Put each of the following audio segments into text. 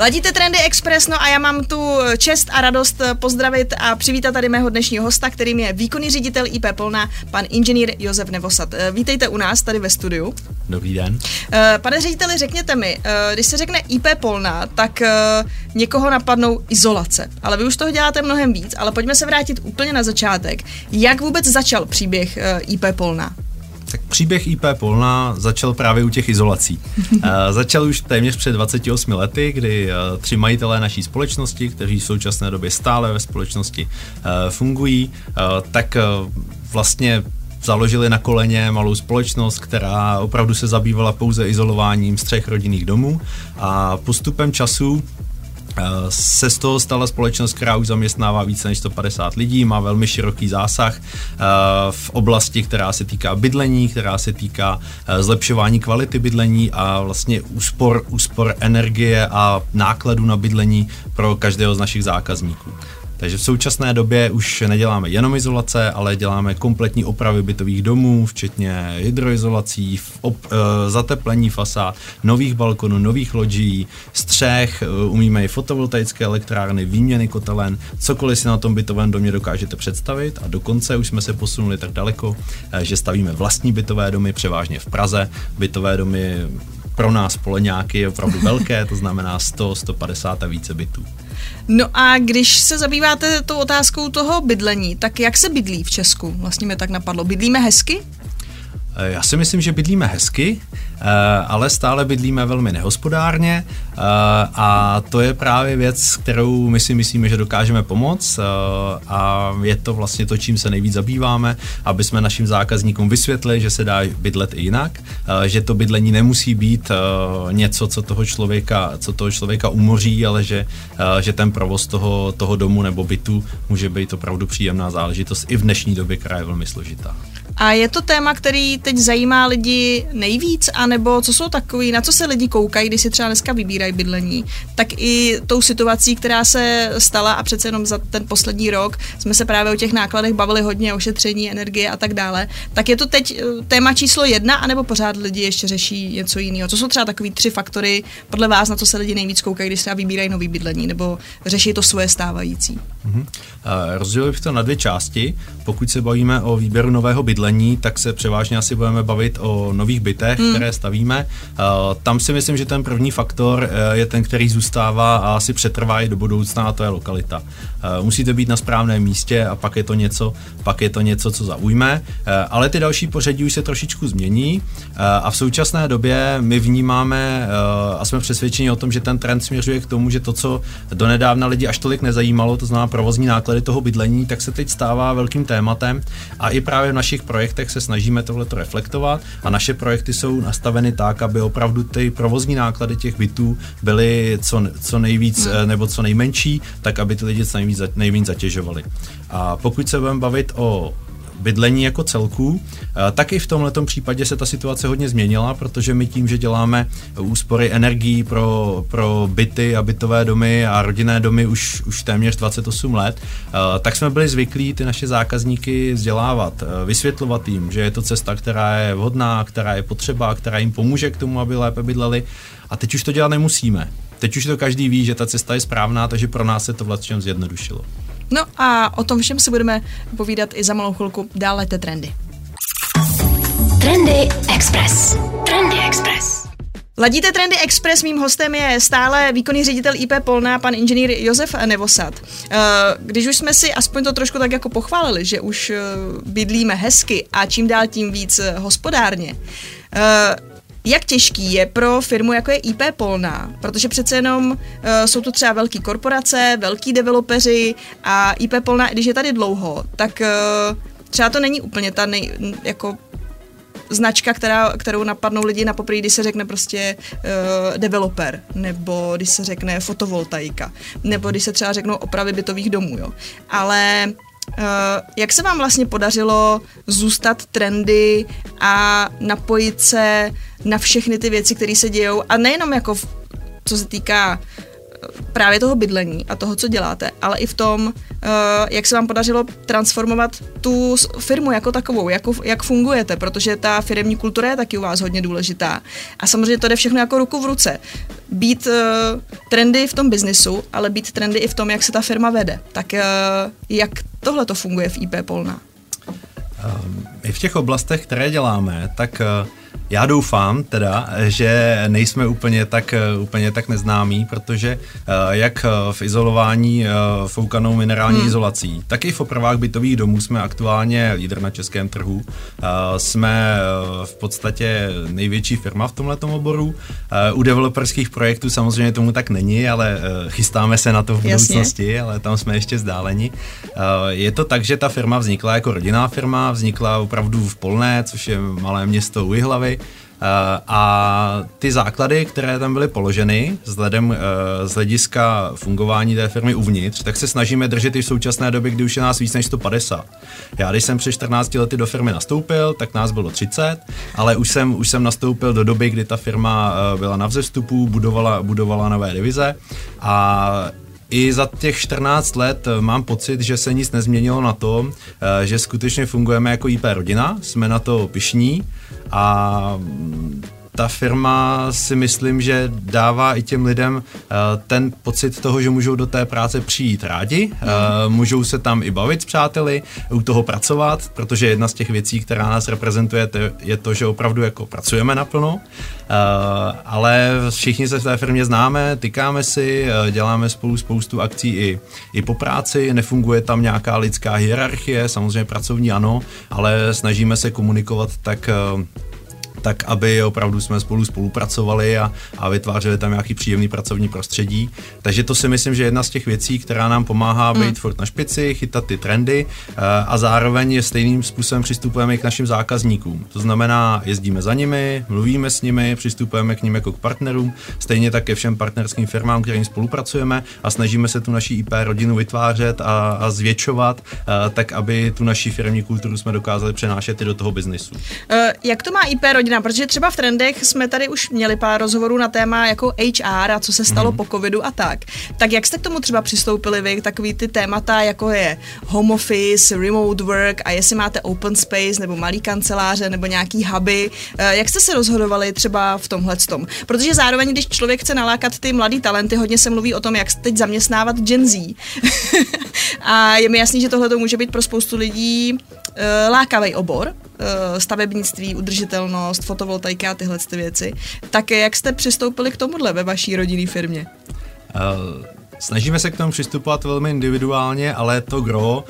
Ladíte Trendy Express, no a já mám tu čest a radost pozdravit a přivítat tady mého dnešního hosta, kterým je výkonný ředitel IP Polna, pan inženýr Josef Nevosad. Vítejte u nás tady ve studiu. Dobrý den. Pane řediteli, řekněte mi, když se řekne IP Polna, tak někoho napadnou izolace, ale vy už toho děláte mnohem víc, ale pojďme se vrátit úplně na začátek. Jak vůbec začal příběh IP Polna? Tak příběh IP Polna začal právě u těch izolací. uh, začal už téměř před 28 lety, kdy uh, tři majitelé naší společnosti, kteří v současné době stále ve společnosti uh, fungují, tak vlastně založili na koleně malou společnost, která opravdu se zabývala pouze izolováním střech rodinných domů a postupem času se z toho stala společnost, která už zaměstnává více než 150 lidí, má velmi široký zásah eh, v oblasti, která se týká bydlení, která se týká eh, zlepšování kvality bydlení a vlastně úspor, úspor energie a nákladů na bydlení pro každého z našich zákazníků. Takže v současné době už neděláme jenom izolace, ale děláme kompletní opravy bytových domů, včetně hydroizolací, op, e, zateplení fasád, nových balkonů, nových loďí, střech, e, umíme i fotovoltaické elektrárny, výměny kotelen, cokoliv si na tom bytovém domě dokážete představit a dokonce už jsme se posunuli tak daleko, e, že stavíme vlastní bytové domy, převážně v Praze, bytové domy pro nás poleňáky je opravdu velké, to znamená 100, 150 a více bytů. No a když se zabýváte tou otázkou toho bydlení, tak jak se bydlí v Česku? Vlastně mi tak napadlo. Bydlíme hezky? Eh, já si myslím, že bydlíme hezky, eh, ale stále bydlíme velmi nehospodárně eh, a to je právě věc, kterou my si myslíme, že dokážeme pomoct a je to vlastně to, čím se nejvíc zabýváme, aby jsme našim zákazníkům vysvětlili, že se dá bydlet i jinak, že to bydlení nemusí být něco, co toho člověka, co toho člověka umoří, ale že, že ten provoz toho, toho domu nebo bytu může být opravdu příjemná záležitost i v dnešní době, která je velmi složitá. A je to téma, který teď zajímá lidi nejvíc, anebo co jsou takový, na co se lidi koukají, když si třeba dneska vybírají bydlení, tak i tou situací, která se stala a přece jenom za ten poslední rok jsme se právě o těch nákladech bavili hodně, o šetření energie a tak dále. Tak je to teď eh, téma číslo jedna, anebo pořád lidi ještě řeší něco jiného? Co jsou třeba takový tři faktory podle vás, na co se lidi nejvíc koukají, když se vybírají nový bydlení, nebo řeší to svoje stávající? Mm-hmm. Uh, rozdělil bych to na dvě části. Pokud se bavíme o výběru nového bydlení, bydlení, tak se převážně asi budeme bavit o nových bytech, hmm. které stavíme. Uh, tam si myslím, že ten první faktor uh, je ten, který zůstává a asi přetrvá i do budoucna, a to je lokalita. Uh, musíte být na správném místě a pak je to něco, pak je to něco, co zaujme. Ale ty další pořadí už se trošičku změní a v současné době my vnímáme a jsme přesvědčeni o tom, že ten trend směřuje k tomu, že to, co donedávna lidi až tolik nezajímalo, to znamená provozní náklady toho bydlení, tak se teď stává velkým tématem a i právě v našich projektech se snažíme tohleto reflektovat a naše projekty jsou nastaveny tak, aby opravdu ty provozní náklady těch bytů byly co, co nejvíc hmm. nebo co nejmenší, tak aby ty lidi co nejvíc, nejvíc zatěžovali. A pokud se budeme bavit o bydlení jako celku, eh, tak i v tomhle případě se ta situace hodně změnila, protože my tím, že děláme úspory energií pro, pro byty a bytové domy a rodinné domy už, už téměř 28 let, eh, tak jsme byli zvyklí ty naše zákazníky vzdělávat, eh, vysvětlovat jim, že je to cesta, která je vhodná, která je potřeba, která jim pomůže k tomu, aby lépe bydleli. A teď už to dělat nemusíme. Teď už to každý ví, že ta cesta je správná, takže pro nás se to vlastně zjednodušilo. No a o tom všem si budeme povídat i za malou chvilku. Dále te trendy. Trendy Express. Trendy Express. Ladíte Trendy Express, mým hostem je stále výkonný ředitel IP Polná, pan inženýr Josef Nevosad. Eh, když už jsme si aspoň to trošku tak jako pochválili, že už eh, bydlíme hezky a čím dál tím víc eh, hospodárně, jak těžký je pro firmu, jako je IP Polna, protože přece jenom uh, jsou to třeba velké korporace, velký developeři a IP Polna, když je tady dlouho, tak uh, třeba to není úplně ta nej, jako značka, která, kterou napadnou lidi na poprvé, když se řekne prostě uh, developer, nebo když se řekne fotovoltaika, nebo když se třeba řeknou opravy bytových domů, jo. Ale jak se vám vlastně podařilo zůstat trendy a napojit se na všechny ty věci, které se dějou? A nejenom jako v, co se týká eh, právě toho bydlení a toho, co děláte, ale i v tom, uh, jak se vám podařilo transformovat tu firmu jako takovou, jako, jak fungujete, protože ta firmní kultura je taky u vás hodně důležitá. A samozřejmě to jde všechno jako ruku v ruce. být uh, trendy v tom biznisu, ale být trendy i v tom, jak se ta firma vede. Tak uh, jak tohle to funguje v IP Polna? Um, I v těch oblastech, které děláme, tak uh, já doufám teda, že nejsme úplně tak, úplně tak neznámí, protože eh, jak v izolování eh, foukanou minerální hmm. izolací, tak i v opravách bytových domů jsme aktuálně lídr na českém trhu. Eh, jsme v podstatě největší firma v tomto oboru. U developerských projektů samozřejmě tomu tak není, ale chystáme se na to v budoucnosti, Jasně. ale tam jsme ještě vzdáleni. Je to tak, že ta firma vznikla jako rodinná firma, vznikla opravdu v Polné, což je malé město u Jihlavy Eh, a ty základy, které tam byly položeny vzhledem eh, z hlediska fungování té firmy uvnitř, tak se snažíme držet i v současné době, kdy už je nás víc než 150. Já když jsem před 14 lety do firmy nastoupil, tak nás bylo 30, ale už jsem, už jsem nastoupil do doby, kdy ta firma eh, byla na vzestupu, budovala, budovala nové divize a i za těch 14 let mám pocit, že se nic nezměnilo na tom, že skutečně fungujeme jako IP rodina, jsme na to pišní a ta firma si myslím, že dává i těm lidem uh, ten pocit toho, že můžou do té práce přijít rádi, uh, můžou se tam i bavit s přáteli, u toho pracovat, protože jedna z těch věcí, která nás reprezentuje, je to, že opravdu jako pracujeme naplno, uh, ale všichni se v té firmě známe, tykáme si, děláme spolu spoustu akcí i, i po práci, nefunguje tam nějaká lidská hierarchie, samozřejmě pracovní ano, ale snažíme se komunikovat tak tak aby opravdu jsme spolu spolupracovali a, a vytvářeli tam nějaký příjemný pracovní prostředí. Takže to si myslím, že je jedna z těch věcí, která nám pomáhá být mm. furt na špici, chytat ty trendy eh, a zároveň je stejným způsobem přistupujeme i k našim zákazníkům. To znamená, jezdíme za nimi, mluvíme s nimi, přistupujeme k nim jako k partnerům, stejně tak ke všem partnerským firmám, kterým spolupracujeme a snažíme se tu naší IP rodinu vytvářet a, a zvětšovat, a, eh, tak aby tu naší firmní kulturu jsme dokázali přenášet i do toho biznisu. Uh, jak to má IP rodina? Rodina, protože třeba v trendech jsme tady už měli pár rozhovorů na téma jako HR a co se stalo mm. po covidu a tak. Tak jak jste k tomu třeba přistoupili vy, takový ty témata, jako je home office, remote work a jestli máte open space nebo malý kanceláře nebo nějaký huby, eh, jak jste se rozhodovali třeba v tomhle tom? Protože zároveň, když člověk chce nalákat ty mladý talenty, hodně se mluví o tom, jak teď zaměstnávat Gen Z. a je mi jasný, že tohle to může být pro spoustu lidí uh, lákavý obor, stavebnictví, udržitelnost, fotovoltaika a tyhle ty věci. Tak jak jste přistoupili k tomuhle ve vaší rodinné firmě? Uh, Snažíme se k tomu přistupovat velmi individuálně, ale to gro uh,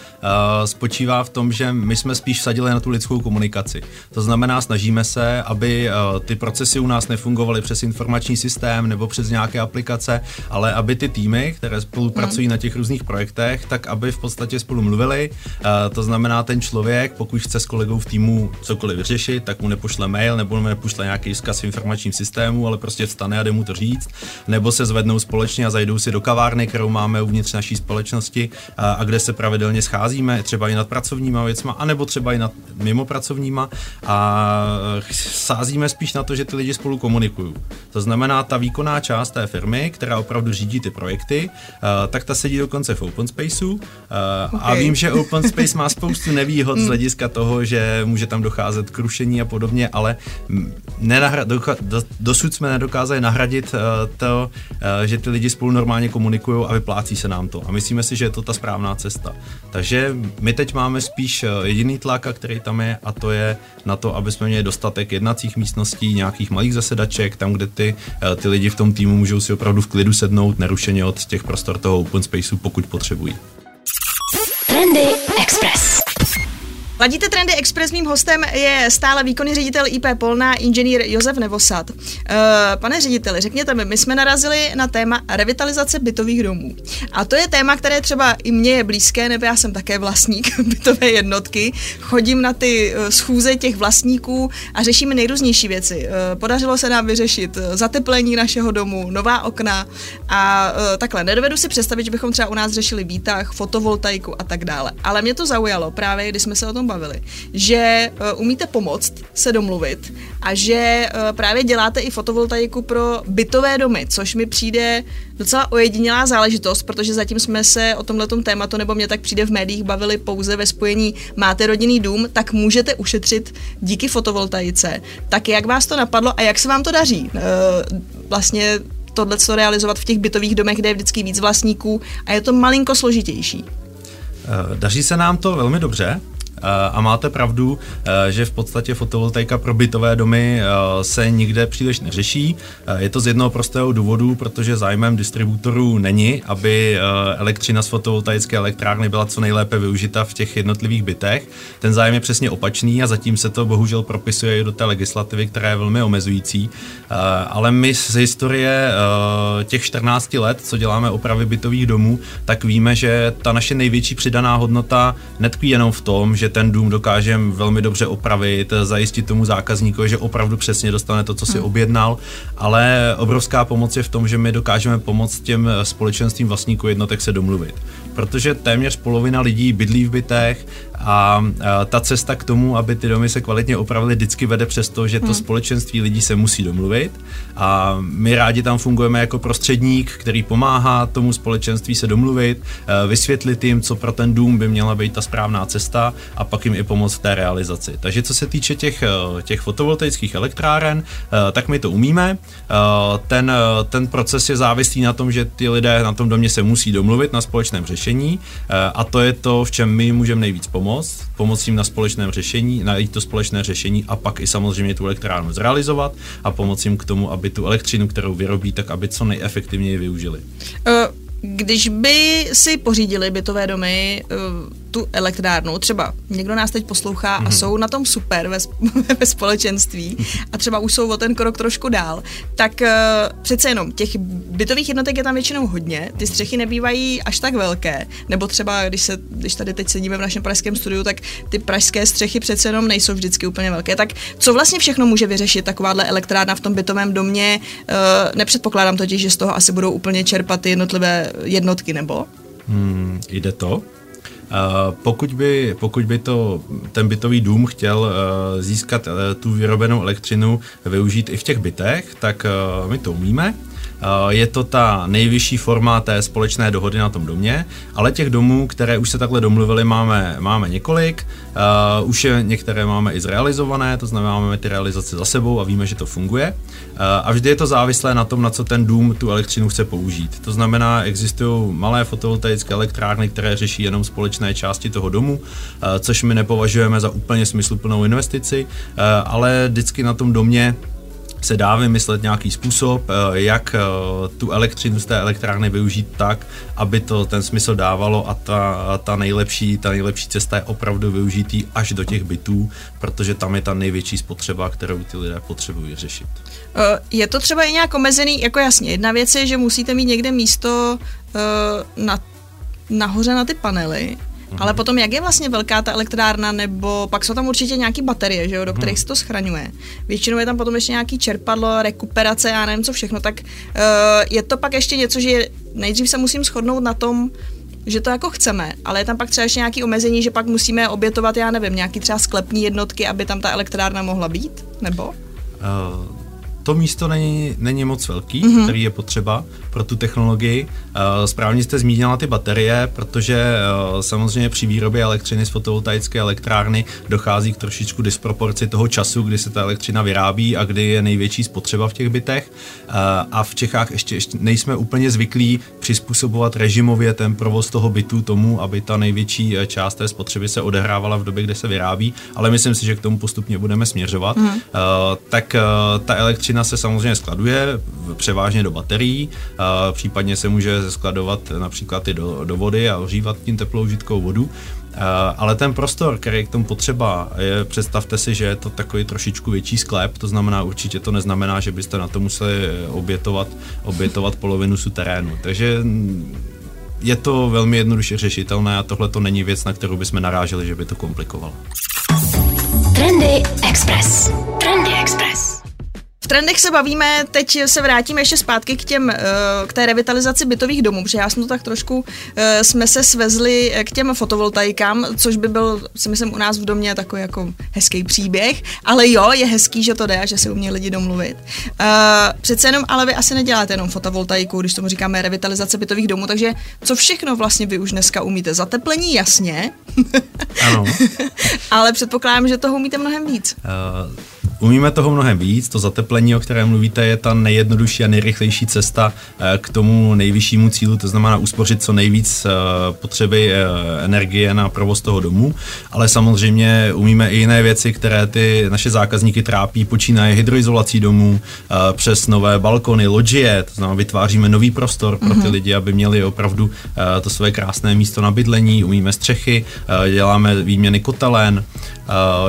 spočívá v tom, že my jsme spíš vsadili na tu lidskou komunikaci. To znamená, snažíme se, aby uh, ty procesy u nás nefungovaly přes informační systém nebo přes nějaké aplikace, ale aby ty týmy, které spolupracují hmm. na těch různých projektech, tak aby v podstatě spolu mluvili. Uh, to znamená, ten člověk, pokud chce s kolegou v týmu cokoliv vyřešit, tak mu nepošle mail nebo mu nepošle nějaký vzkaz v informačním systému, ale prostě vstane a jde mu to říct, nebo se zvednou společně a zajdou si do kavárny kavárny, kterou máme uvnitř naší společnosti a, a kde se pravidelně scházíme, třeba i nad pracovníma věcma, anebo třeba i nad mimo pracovníma a sázíme spíš na to, že ty lidi spolu komunikují. To znamená, ta výkonná část té firmy, která opravdu řídí ty projekty, tak ta sedí dokonce v open spaceu okay. a vím, že open space má spoustu nevýhod z hmm. hlediska toho, že může tam docházet k rušení a podobně, ale nenahra- do, dosud jsme nedokázali nahradit to, že ty lidi spolu normálně komunikují produkují a vyplácí se nám to. A myslíme si, že je to ta správná cesta. Takže my teď máme spíš eh, jediný tlak, který tam je, a to je na to, aby jsme měli dostatek jednacích místností, nějakých malých zasedaček, tam, kde ty, eh, ty lidi v tom týmu můžou si opravdu v klidu sednout, nerušeně od těch prostor toho open spaceu, pokud potřebují. Ladíte trendy Express, mým hostem je stále výkonný ředitel IP Polna, inženýr Josef Nevosad. Uh, pane řediteli, řekněte mi, my jsme narazili na téma revitalizace bytových domů. A to je téma, které třeba i mně je blízké, nebo já jsem také vlastník bytové jednotky. Chodím na ty uh, schůze těch vlastníků a řešíme nejrůznější věci. Uh, podařilo se nám vyřešit zateplení našeho domu, nová okna a takhle. Nedovedu si představit, že bychom třeba u nás řešili výtah, fotovoltaiku a tak dále. Ale mě to zaujalo právě, když jsme se o tom bavili, že uh, umíte pomoct se domluvit a že uh, právě děláte i fotovoltaiku pro bytové domy, což mi přijde docela ojedinělá záležitost, protože zatím jsme se o tomhle tématu, nebo mě tak přijde v médiích, bavili pouze ve spojení máte rodinný dům, tak můžete ušetřit díky fotovoltaice. Tak jak vás to napadlo a jak se vám to daří? Uh, vlastně tohle to realizovat v těch bytových domech, kde je vždycky víc vlastníků a je to malinko složitější. Daří se nám to velmi dobře. Eh, a máte pravdu, eh, že v podstatě fotovoltaika pro bytové domy eh, se nikde příliš neřeší. Je to z jednoho prostého důvodu, protože zájmem distributorů není, aby elektřina z fotovoltaické elektrárny byla co nejlépe využita v těch jednotlivých bytech. Ten zájem je přesně opačný a zatím se to bohužel propisuje i do té legislativy, která je velmi omezující. Ale my z historie těch 14 let, co děláme opravy bytových domů, tak víme, že ta naše největší přidaná hodnota netkví jenom v tom, že ten dům dokážeme velmi dobře opravit, zajistit tomu zákazníkovi, že opravdu přesně dostane to, co si hmm. objednal, ale obrovská pomoc je v tom, že my dokážeme pomoct těm společenstvím vlastníků jednotek se domluvit. Protože téměř polovina lidí bydlí v bytech a ta cesta k tomu, aby ty domy se kvalitně opravily, vždycky vede přes to, že to hmm. společenství lidí se musí domluvit a my rádi tam fungujeme jako prostředník, který pomáhá tomu společenství se domluvit, vysvětlit jim, co pro ten dům by měla být ta správná cesta a pak jim i pomoct v té realizaci. Takže co se týče těch, eh, těch fotovoltaických elektráren, eh, tak my to umíme. Ten, ten proces je závislý na tom, že ty lidé na tom domě se musí domluvit na společném řešení a to je to, v čem my můžeme nejvíc pomoct. Pomoct jim na společném řešení, najít to společné řešení a pak i samozřejmě tu elektrárnu zrealizovat a pomoct jim k tomu, aby tu elektřinu, kterou vyrobí, tak aby co nejefektivněji využili. Uh když by si pořídili bytové domy eh, tu elektrárnu, třeba někdo nás teď poslouchá a mhm. jsou na tom super ve, ve společenství a třeba už jsou o ten krok trošku dál, tak uh, přece jenom těch bytových jednotek je tam většinou hodně, ty střechy nebývají až tak velké, nebo třeba když, se, když tady teď sedíme v našem pražském studiu, tak ty pražské střechy přece jenom nejsou vždycky úplně velké. Tak co vlastně všechno může vyřešit takováhle elektrárna v tom bytovém domě? Uh, nepředpokládám totiž, že z toho asi budou úplně čerpat ty jednotlivé jednotky, nebo? Hmm, jde to. Uh, pokud, by, pokud by to ten bytový dům chtěl uh, získat uh, tu vyrobenou elektřinu, využít i v těch bytech, tak my to umíme. Eh, je to ta nejvyšší forma té společné dohody na tom domě, ale těch domů, které už se takhle domluvili, máme, máme několik. Uh, už je některé máme i zrealizované, to znamená, máme ty realizace za sebou a víme, že to funguje. Uh, a vždy je to závislé na tom, na co ten dům tu elektřinu chce použít. To znamená, existují malé fotovoltaické elektrárny, které řeší jenom společné části toho domu, což my nepovažujeme za úplně smysluplnou investici, ale vždycky na tom domě se dá vymyslet nějaký způsob, eh, jak eh, tu elektřinu z té elektrárny využít tak, aby to ten smysl dávalo a ta, ta, nejlepší, ta nejlepší cesta je opravdu využít až do těch bytů, protože tam je ta největší spotřeba, kterou ty lidé potřebují řešit. Eh, je to třeba i nějak omezený, jako jasně, jedna věc je, že musíte mít někde místo na, nahoře na ty panely, Mm-hmm. Ale potom, jak je vlastně velká ta elektrárna, nebo pak jsou tam určitě nějaké baterie, že jo, do kterých mm-hmm. se to schraňuje. Většinou je tam potom ještě nějaký čerpadlo, rekuperace, já nevím co všechno, tak uh, je to pak ještě něco, že nejdřív se musím shodnout na tom, že to jako chceme, ale je tam pak třeba ještě nějaký omezení, že pak musíme obětovat, já nevím, nějaký třeba sklepní jednotky, aby tam ta elektrárna mohla být, nebo? Uh, to místo není, není moc velký, mm-hmm. který je potřeba pro tu technologii. Uh, správně jste zmínila ty baterie, protože uh, samozřejmě při výrobě elektřiny z fotovoltaické elektrárny dochází k trošičku disproporci toho času, kdy se ta elektřina vyrábí a kdy je největší spotřeba v těch bytech. Uh, a v Čechách ještě, ještě nejsme úplně zvyklí přizpůsobovat režimově ten provoz toho bytu tomu, aby ta největší část té spotřeby se odehrávala v době, kde se vyrábí, ale myslím si, že k tomu postupně budeme směřovat. Mm. Tak ta elektřina elektřina se samozřejmě skladuje převážně do baterií, případně se může skladovat například i do, do vody a ohřívat tím teplou žitkou vodu. Ale ten prostor, který je k tomu potřeba, je, představte si, že je to takový trošičku větší sklep, to znamená určitě to neznamená, že byste na to museli obětovat, obětovat polovinu suterénu. Takže je to velmi jednoduše řešitelné a tohle to není věc, na kterou bychom naráželi, že by to komplikovalo. Trendy Express. Trendy Express trendech se bavíme, teď se vrátíme ještě zpátky k těm, eh, k té revitalizaci bytových domů, protože já jsem to tak trošku, eh, jsme se svezli k těm fotovoltaikám, což by byl, si myslím, u nás v domě takový jako hezký příběh, ale jo, je hezký, že to jde, že se umějí lidi domluvit. Přece jenom, ale vy asi neděláte jenom fotovoltaiku, když tomu říkáme revitalizace bytových domů, takže co všechno vlastně vy už dneska umíte? Zateplení, jasně. Ano. ale předpokládám, že toho umíte mnohem víc. Uh Umíme toho mnohem víc, to zateplení, o kterém mluvíte, je ta nejjednodušší a nejrychlejší cesta eh, k tomu nejvyššímu cílu, to znamená uspořit co nejvíc eh, potřeby eh, energie na provoz toho domu, ale samozřejmě umíme i jiné věci, které ty naše zákazníky trápí, počínaje hydroizolací domů, přes nové balkony, loďie, to znamená vytváříme nový prostor pro ty mm-hmm. lidi, aby měli opravdu to své krásné místo na bydlení, umíme střechy, děláme výměny kotelen,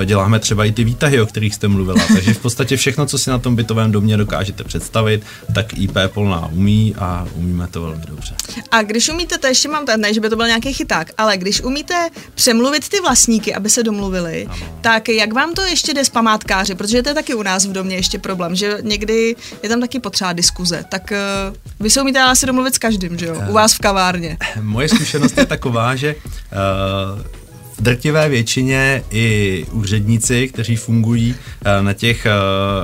děláme třeba i ty výtahy, o kterých jste mluvila. Takže v podstatě všechno, co si na tom bytovém domě dokážete představit, tak IP Polná umí a umíme to velmi dobře. A když umíte, to ještě mám ne, že by to byl nějaký chyták, ale když umíte přemluvit ty vlastníky, aby se domluvili, ano. tak jak vám to ještě jde s památkáři? Protože to je taky u nás v domě ještě problém, že někdy je tam taky potřeba diskuze. Tak uh, vy se umíte asi domluvit s každým, že jo? U vás v kavárně. Moje zkušenost je taková, že uh, drtivé většině i úředníci, kteří fungují eh, na těch eh,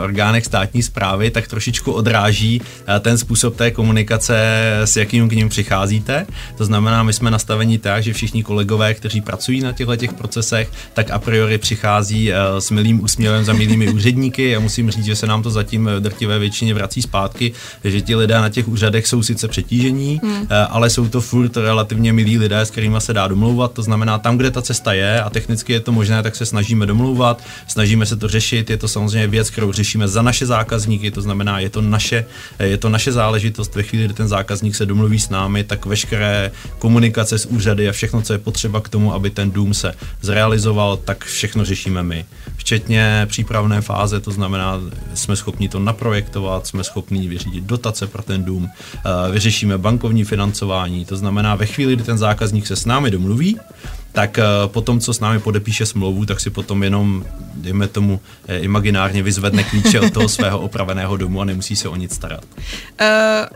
orgánech státní zprávy, tak trošičku odráží eh, ten způsob té komunikace, s jakým k ním přicházíte. To znamená, my jsme nastaveni tak, že všichni kolegové, kteří pracují na těchto těch procesech, tak a priori přichází s milým úsměvem za milými úředníky. Já musím říct, že se nám to zatím drtivé většině vrací zpátky, že ti lidé na těch úřadech jsou sice přetížení, hmm. ale jsou to furt relativně milí lidé, s kterými se dá domlouvat. To znamená, tam, kde ta cesta cesta je a technicky je to možné, tak se snažíme domlouvat, snažíme se to řešit. Je to samozřejmě věc, kterou řešíme za naše zákazníky, to znamená, je to naše, je to naše záležitost. Ve chvíli, kdy ten zákazník se domluví s námi, tak veškeré komunikace s úřady a všechno, co je potřeba k tomu, aby ten dům se zrealizoval, tak všechno řešíme my. Včetně přípravné fáze, to znamená, jsme schopni to naprojektovat, jsme schopni vyřídit dotace pro ten dům, eh, vyřešíme bankovní financování, to znamená, ve chvíli, kdy ten zákazník se s námi domluví, tak eh, potom, co s námi podepíše smlouvu, tak si potom jenom, dejme tomu, eh, imaginárně vyzvedne klíče od toho svého opraveného domu a nemusí se o nic starat. Uh,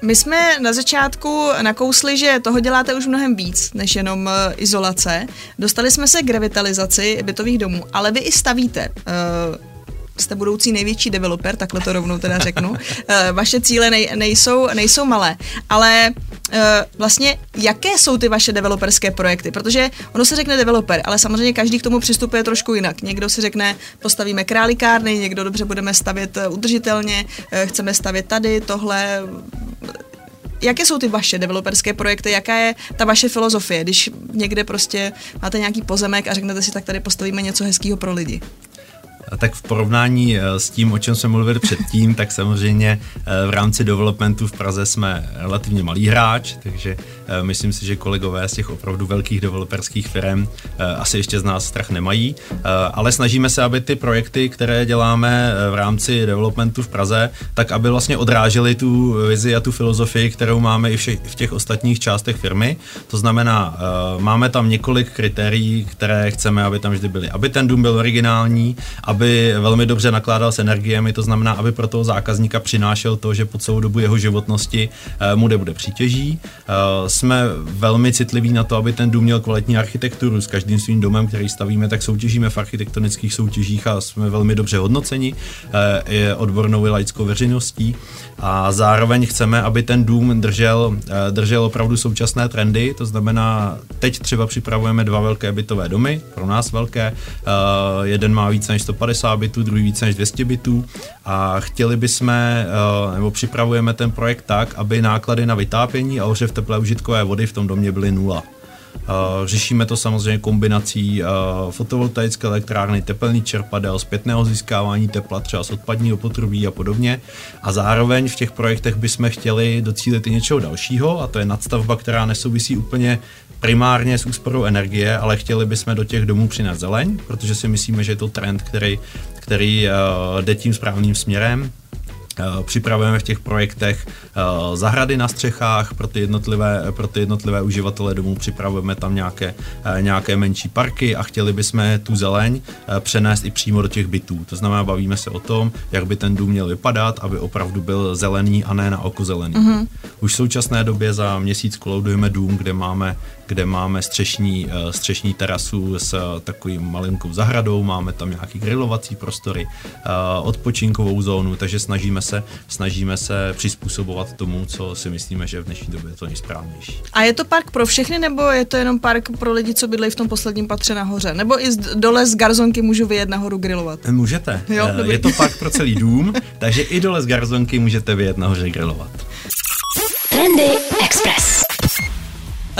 my jsme na začátku nakousli, že toho děláte už mnohem víc než jenom izolace. Dostali jsme se k revitalizaci bytových domů, ale vy i stavíte. Uh, jste budoucí největší developer, takhle to rovnou teda řeknu. Vaše cíle nej, nejsou, nejsou malé, ale vlastně jaké jsou ty vaše developerské projekty? Protože ono se řekne developer, ale samozřejmě každý k tomu přistupuje trošku jinak. Někdo si řekne, postavíme králikárny, někdo dobře budeme stavět eh, udržitelně, chceme stavět tady, tohle, jaké jsou ty vaše developerské projekty, jaká je ta vaše filozofie, když někde prostě máte nějaký pozemek a řeknete si, tak tady postavíme něco hezkého pro lidi? Tak v porovnání eh, s tím, o čem jsme mluvili předtím, tak samozřejmě eh, v rámci developmentu v Praze jsme relativně malý hráč, takže eh, myslím si, že kolegové z těch opravdu velkých developerských firm asi ještě z nás strach nemají, ale snažíme se, aby ty projekty, které děláme v rámci developmentu v Praze, tak aby vlastně odrážely tu vizi a tu filozofii, kterou máme i v těch ostatních částech firmy. To znamená, máme tam několik kritérií, které chceme, aby tam vždy byly. Aby ten dům byl originální, aby aby velmi dobře nakládal s energiemi, to znamená, aby pro toho zákazníka přinášel to, že po celou dobu jeho životnosti eh, mu nebude přítěží. Eh, jsme velmi citliví na to, aby ten dům měl kvalitní architekturu. S každým svým domem, který stavíme, tak soutěžíme v architektonických soutěžích a jsme velmi dobře hodnoceni je eh, odbornou i laickou veřejností. A zároveň chceme, aby ten dům držel, držel opravdu současné trendy, to znamená, teď třeba připravujeme dva velké bytové domy, pro nás velké, jeden má více než 150 150 bitů, druhý více než 200 bitů a chtěli bychom, eh, nebo připravujeme ten projekt tak, aby náklady na vytápění a ohřev teplé užitkové vody v tom domě byly nula. Eh, řešíme to samozřejmě kombinací eh, fotovoltaické elektrárny, tepelný čerpadel, zpětného získávání tepla třeba z odpadního potrubí a podobně. A zároveň v těch projektech bychom chtěli docílit i něčeho dalšího, a to je nadstavba, která nesouvisí úplně primárně s úsporou energie, ale chtěli bychom do těch domů přinést zeleň, protože si myslíme, že je to trend, který, který uh, jde tím správným směrem. Eh, připravujeme v těch projektech eh, zahrady na střechách pro ty jednotlivé, pro ty jednotlivé uživatele domů, připravujeme tam nějaké, eh, nějaké menší parky a chtěli bychom tu zeleň přenést i přímo do těch bytů. To znamená, bavíme se o tom, jak by ten dům měl vypadat, aby opravdu byl zelený a ne na oko zelený. Mm-hmm. Už v současné době za měsíc koloudujeme dům, kde máme kde máme střešní, střešní terasu s takovým malinkou zahradou, máme tam nějaký grilovací prostory, odpočinkovou zónu, takže snažíme se, snažíme se přizpůsobovat tomu, co si myslíme, že v dnešní době je to nejsprávnější. A je to park pro všechny, nebo je to jenom park pro lidi, co bydlejí v tom posledním patře nahoře? Nebo i z, dole z garzonky můžu vyjet nahoru grilovat? Můžete. Jo, je to park pro celý dům, takže i dole z garzonky můžete vyjet nahoře grilovat. Trendy Express.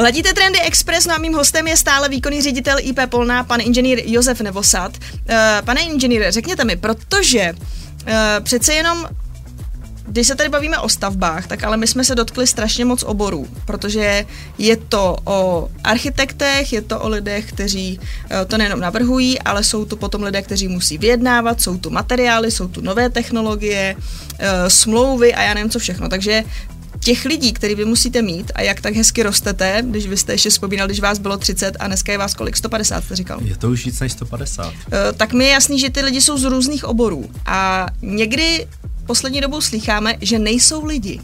Ladíte Trendy Express, no a mým hostem je stále výkonný ředitel IP Polná, pan inženýr Josef Nevosad. Uh, pane inženýre, řekněte mi, protože uh, přece jenom když se tady bavíme o stavbách, tak ale my jsme se dotkli strašně moc oborů, protože je to o architektech, je to o lidech, kteří eh, to nejenom navrhují, ale jsou tu potom lidé, kteří musí vyjednávat, jsou tu materiály, jsou tu nové technologie, smlouvy a já nevím co všechno. Takže těch lidí, který vy musíte mít a jak tak hezky rostete, když vy jste ještě vzpomínal, když vás bylo 30 a dneska je vás kolik? 150 jste říkal? Je to už víc než 150. Uh, eh, tak mi je jasný, že ty lidi jsou z různých oborů a někdy poslední dobou slycháme, že nejsou lidi.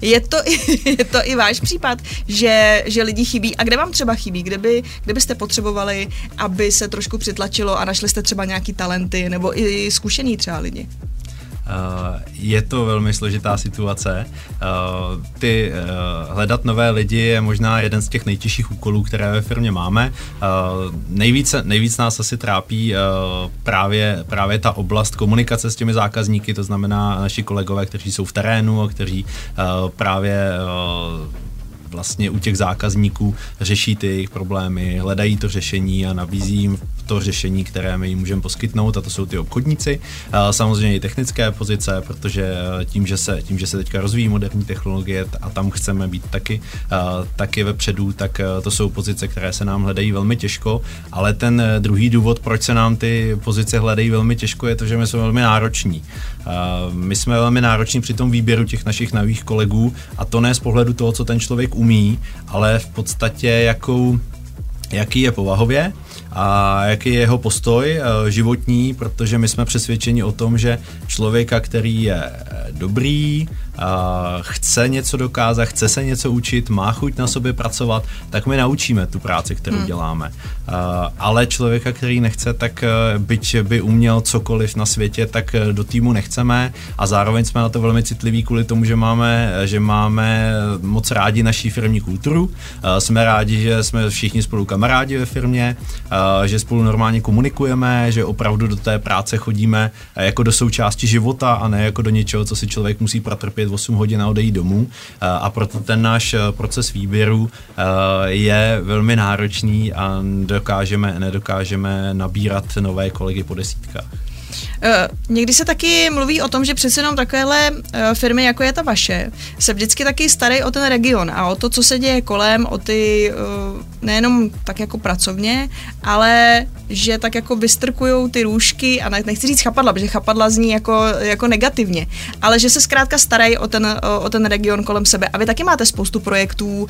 Je to, i, je to i váš případ, že, že lidi chybí. A kde vám třeba chybí? Kde, by, kde byste potřebovali, aby se trošku přitlačilo a našli jste třeba nějaký talenty nebo i zkušený třeba lidi? Eh, je to velmi složitá situace. Eh, ty eh, hledat nové lidi je možná jeden z těch nejtěžších úkolů, které ve firmě máme. Nejvíce, nejvíc nás asi trápí právě, právě ta oblast komunikace s těmi zákazníky, to znamená naši kolegové, kteří jsou v terénu a kteří právě vlastně u těch zákazníků řeší ty jejich problémy, hledají to řešení a nabízí jim to řešení, které my jim můžeme poskytnout a to jsou ty obchodníci. Samozřejmě i technické pozice, protože tím, že se, tím, že se teďka rozvíjí moderní technologie a tam chceme být taky, taky vepředu, tak to jsou pozice, které se nám hledají velmi těžko, ale ten druhý důvod, proč se nám ty pozice hledají velmi těžko, je to, že my jsme velmi nároční. My jsme velmi nároční při tom výběru těch našich nových kolegů a to ne z pohledu toho, co ten člověk umí, ale v podstatě jakou, jaký je povahově a jaký je jeho postoj eh, životní, protože my jsme přesvědčeni o tom, že člověka, který je dobrý, chce něco dokázat, chce se něco učit, má chuť na sobě pracovat, tak my naučíme tu práci, kterou hmm. děláme. Ale člověka, který nechce, tak e, byť by uměl cokoliv na světě, tak do týmu nechceme a zároveň jsme na to velmi citliví kvůli tomu, že máme, že máme moc rádi naší firmní kulturu. Jsme rádi, že jsme všichni spolu kamarádi ve firmě, že spolu normálně komunikujeme, že opravdu do té práce chodíme jako do součásti života a ne jako do něčeho, co si člověk musí protrpět 8 hodin a odejít domů a proto ten náš eh, proces výběru eh, je velmi náročný a dokážeme, nedokážeme nabírat nové kolegy po desítkách. Uh, někdy se taky mluví o tom, že přece jenom takovéhle uh, firmy, jako je ta vaše, se vždycky taky starají o ten region a o to, co se děje kolem, o ty uh, nejenom tak jako pracovně, ale že tak jako vystrkují ty růžky a nechci říct chapadla, protože chapadla zní jako, jako negativně, ale že se zkrátka starají o ten, o, ten region kolem sebe. A vy taky máte spoustu projektů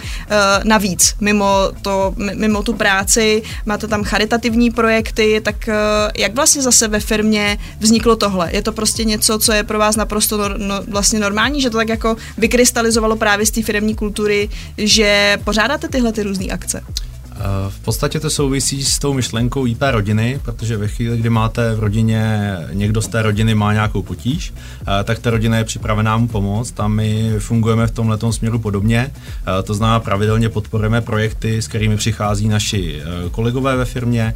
navíc, mimo, to, mimo tu práci, máte tam charitativní projekty, tak jak vlastně zase ve firmě vzniklo tohle? Je to prostě něco, co je pro vás naprosto no, no, vlastně normální, že to tak jako vykrystalizovalo právě z té firmní kultury, že pořádáte tyhle ty různé akce? V podstatě to souvisí s tou myšlenkou IP rodiny, protože ve chvíli, kdy máte v rodině, někdo z té rodiny má nějakou potíž, eh, tak ta rodina je připravená mu pomoct a my fungujeme v tomhle směru podobně. Eh, to znamená, pravidelně podporujeme projekty, s kterými přichází naši eh, kolegové ve firmě,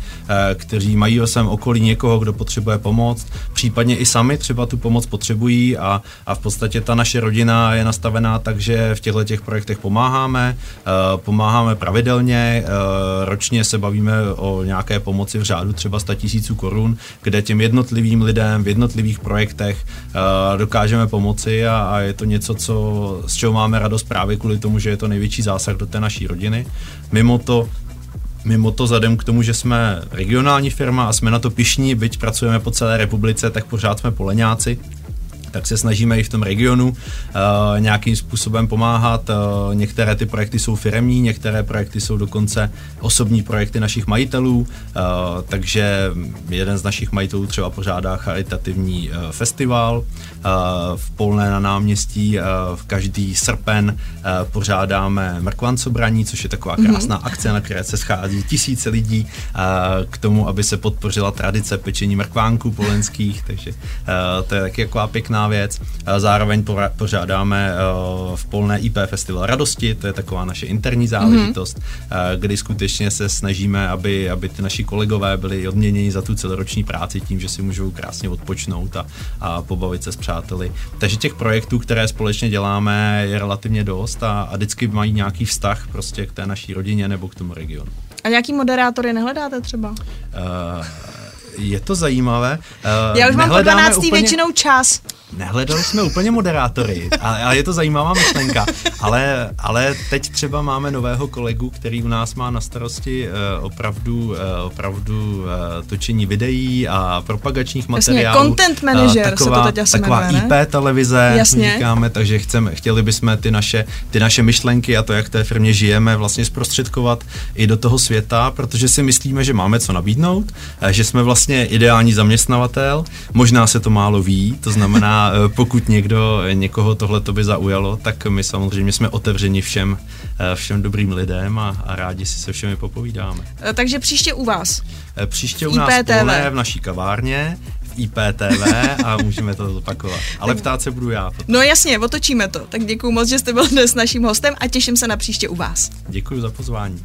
kteří mají ve svém okolí někoho, kdo potřebuje pomoc, případně i sami třeba tu pomoc potřebují a, a v podstatě ta naše rodina je nastavená tak, že v těchto těch projektech pomáháme, pomáháme pravidelně, Eh, ročně se bavíme o nějaké pomoci v řádu třeba 100 tisíců korun, kde těm jednotlivým lidem v jednotlivých projektech eh, dokážeme pomoci a, a je to něco, co, z čeho máme radost právě kvůli tomu, že je to největší zásah do té naší rodiny. Mimo to Mimo to, vzhledem k tomu, že jsme regionální firma a jsme na to pišní, byť pracujeme po celé republice, tak pořád jsme poleňáci tak se snažíme i v tom regionu uh, nějakým způsobem pomáhat. Uh, některé ty projekty jsou firemní, některé projekty jsou dokonce osobní projekty našich majitelů, uh, takže jeden z našich majitelů třeba pořádá charitativní uh, festival uh, v Polné na náměstí. Uh, v každý srpen uh, pořádáme mrkvancobraní, což je taková mhm. krásná mm-hmm. akce, na které se schází tisíce lidí uh, k tomu, aby se podpořila tradice pečení mrkvánků polenských, takže uh, to je taky taková pěkná věc. Zároveň pořádáme v Polné IP Festival radosti, to je taková naše interní záležitost, mm-hmm. kdy skutečně se snažíme, aby, aby ty naši kolegové byli odměněni za tu celoroční práci tím, že si můžou krásně odpočnout a, a pobavit se s přáteli. Takže těch projektů, které společně děláme, je relativně dost a, a vždycky mají nějaký vztah prostě k té naší rodině nebo k tomu regionu. A nějaký moderátory nehledáte třeba? Uh, je to zajímavé. Uh, Já už mám po 12. úplně... většinou čas. Nehledali jsme úplně moderátory, ale, je to zajímavá myšlenka. Ale, ale teď třeba máme nového kolegu, který u nás má na starosti uh, opravdu, uh, opravdu uh, točení videí a propagačních materiálů. Jasně, content manager uh, taková, se to teď asi Taková jmenuje, IP televize, Jasně. říkáme, takže chceme, chtěli bychom ty naše, ty naše myšlenky a to, jak v té firmě žijeme, vlastně zprostředkovat i do toho světa, protože si myslíme, že máme co nabídnout, že jsme vlastně ideální zaměstnavatel, možná se to málo ví, to znamená, Eh, pokud někdo, někoho tohle to by zaujalo, tak my samozřejmě jsme otevřeni všem, eh, všem dobrým lidem a, a rádi si se všemi popovídáme. Eh, takže příště u vás? Příště u nás IPTV. v naší kavárně, v IPTV a můžeme to zopakovat. Ale ptát se budu já. Potom. No jasně, otočíme to. Tak děkuji moc, že jste byl dnes naším hostem a těším se na příště u vás. Děkuji za pozvání.